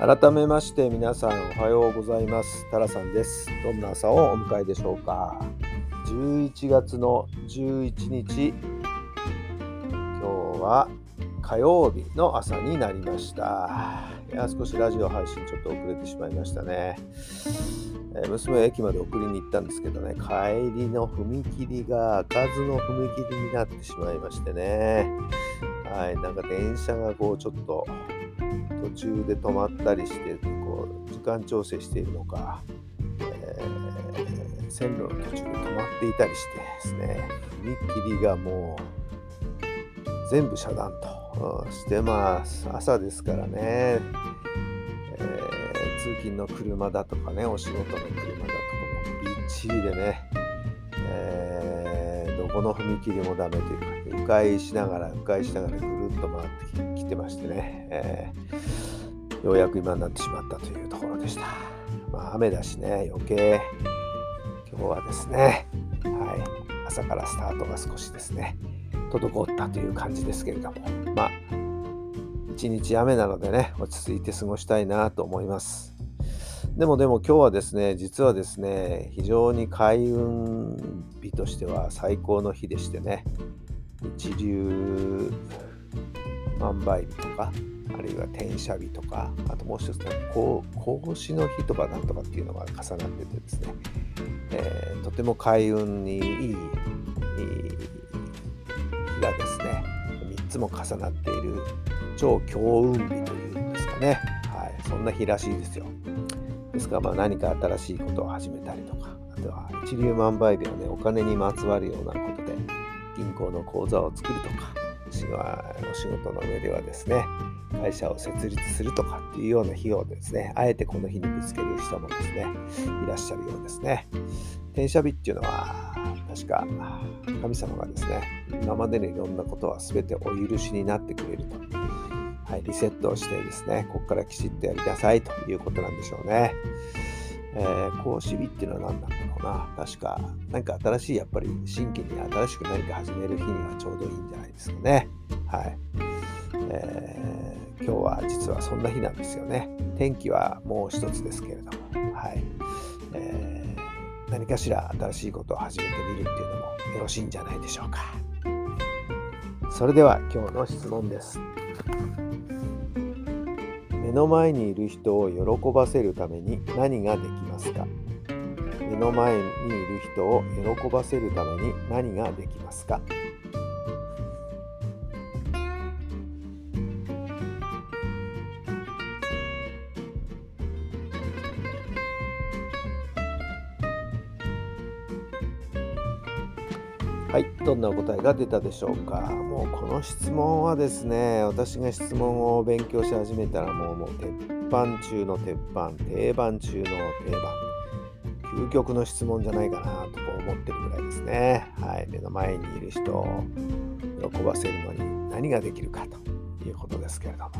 改めまして皆さんおはようございます。タラさんです。どんな朝をお迎えでしょうか。11月の11日。今日は火曜日の朝になりました。いや少しラジオ配信ちょっと遅れてしまいましたね、えー、娘を駅まで送りに行ったんですけどね。帰りの踏切が開かずの踏切になってしまいましてね。はいなんか電車がこうちょっと途中で止まったりしてこう時間調整しているのか、えー、線路の途中で止まっていたりしてですね踏切がもう全部遮断としてます。朝ですからね、えー、通勤の車だとかねお仕事の車だとかもびっちりでね、この踏切もダメというか迂回しながら迂回しながらぐるっと回ってきてましてね、えー、ようやく今になってしまったというところでした。まあ、雨だしね、余計今日はですね、はい、朝からスタートが少しですね、滞ったという感じですけれども、まあ、一日雨なのでね、落ち着いて過ごしたいなと思います。でもでも今日はですね、実はですね、非常に開運日としては最高の日でしてね、一流万倍日とか、あるいは転写日とか、あともう一つね、孔子の日とかなんとかっていうのが重なっててですね、えー、とても開運にいい日がですね、3つも重なっている超強運日というんですかね、はい、そんな日らしいですよ。ですからまあ何か新しいことを始めたりとか、あとは一粒万倍日はね、お金にまつわるようなことで、銀行の口座を作るとか、お仕事の上ではですね、会社を設立するとかっていうような費用でですね、あえてこの日にぶつける人もですね、いらっしゃるようですね。転写日っていうのは、確か神様がですね、今までのいろんなことは全てお許しになってくれると。はい、リセットをしてですね、ここからきちっとやりなさいということなんでしょうね。えー、講師日っていうのは何なんだろうな。確か、何か新しい、やっぱり新規に新しく何か始める日にはちょうどいいんじゃないですかね。はい。えー、今日は実はそんな日なんですよね。天気はもう一つですけれども、はい。えー、何かしら新しいことを始めてみるっていうのもよろしいんじゃないでしょうか。それでは今日の質問です。目の前にいる人を喜ばせるために何ができますか？目の前にいる人を喜ばせるために何ができますか？はい、どんなお答えが出たでしょうか？もうこの質問はですね、私が質問を勉強し始めたらもうもう鉄板中の鉄板、定番中の定番、究極の質問じゃないかなと思ってるぐらいですね。はい、目の前にいる人を喜ばせるのに何ができるかということですけれども。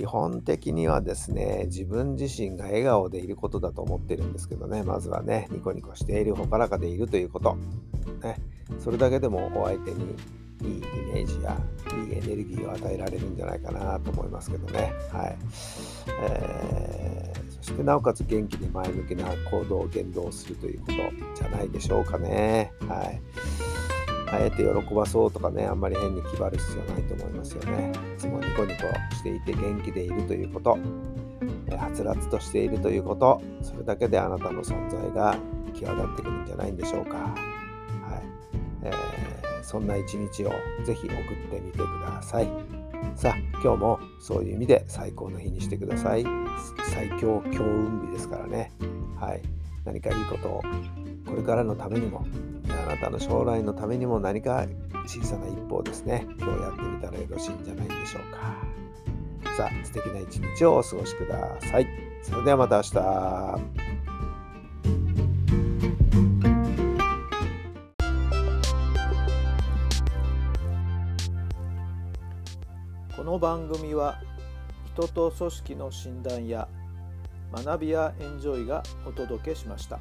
基本的にはですね、自分自身が笑顔でいることだと思ってるんですけどね、まずはね、ニコニコしている、ほからかでいるということ。ね、それだけでもお相手にいいイメージやいいエネルギーを与えられるんじゃないかなと思いますけどね。はいえー、そしてなおかつ元気で前向きな行動を、言動するということじゃないでしょうかね。はいあえて喜ばそうとかね、あんまり変に気張る必要ないと思いますよね。いつもニコニコしていて元気でいるということ、はつらつとしているということ、それだけであなたの存在が際立ってくるんじゃないんでしょうか。はいえー、そんな一日をぜひ送ってみてください。さあ、今日もそういう意味で最高の日にしてください。最強強運日ですからね。はい。何かいいことをこれからのためにもなたの将来のためにも何か小さな一歩をですね今日やってみたらよろしいんじゃないでしょうか。さあ素敵な一日をお過ごしください。それではまた明日。この番組は人と組織の診断や学びやエンジョイがお届けしました。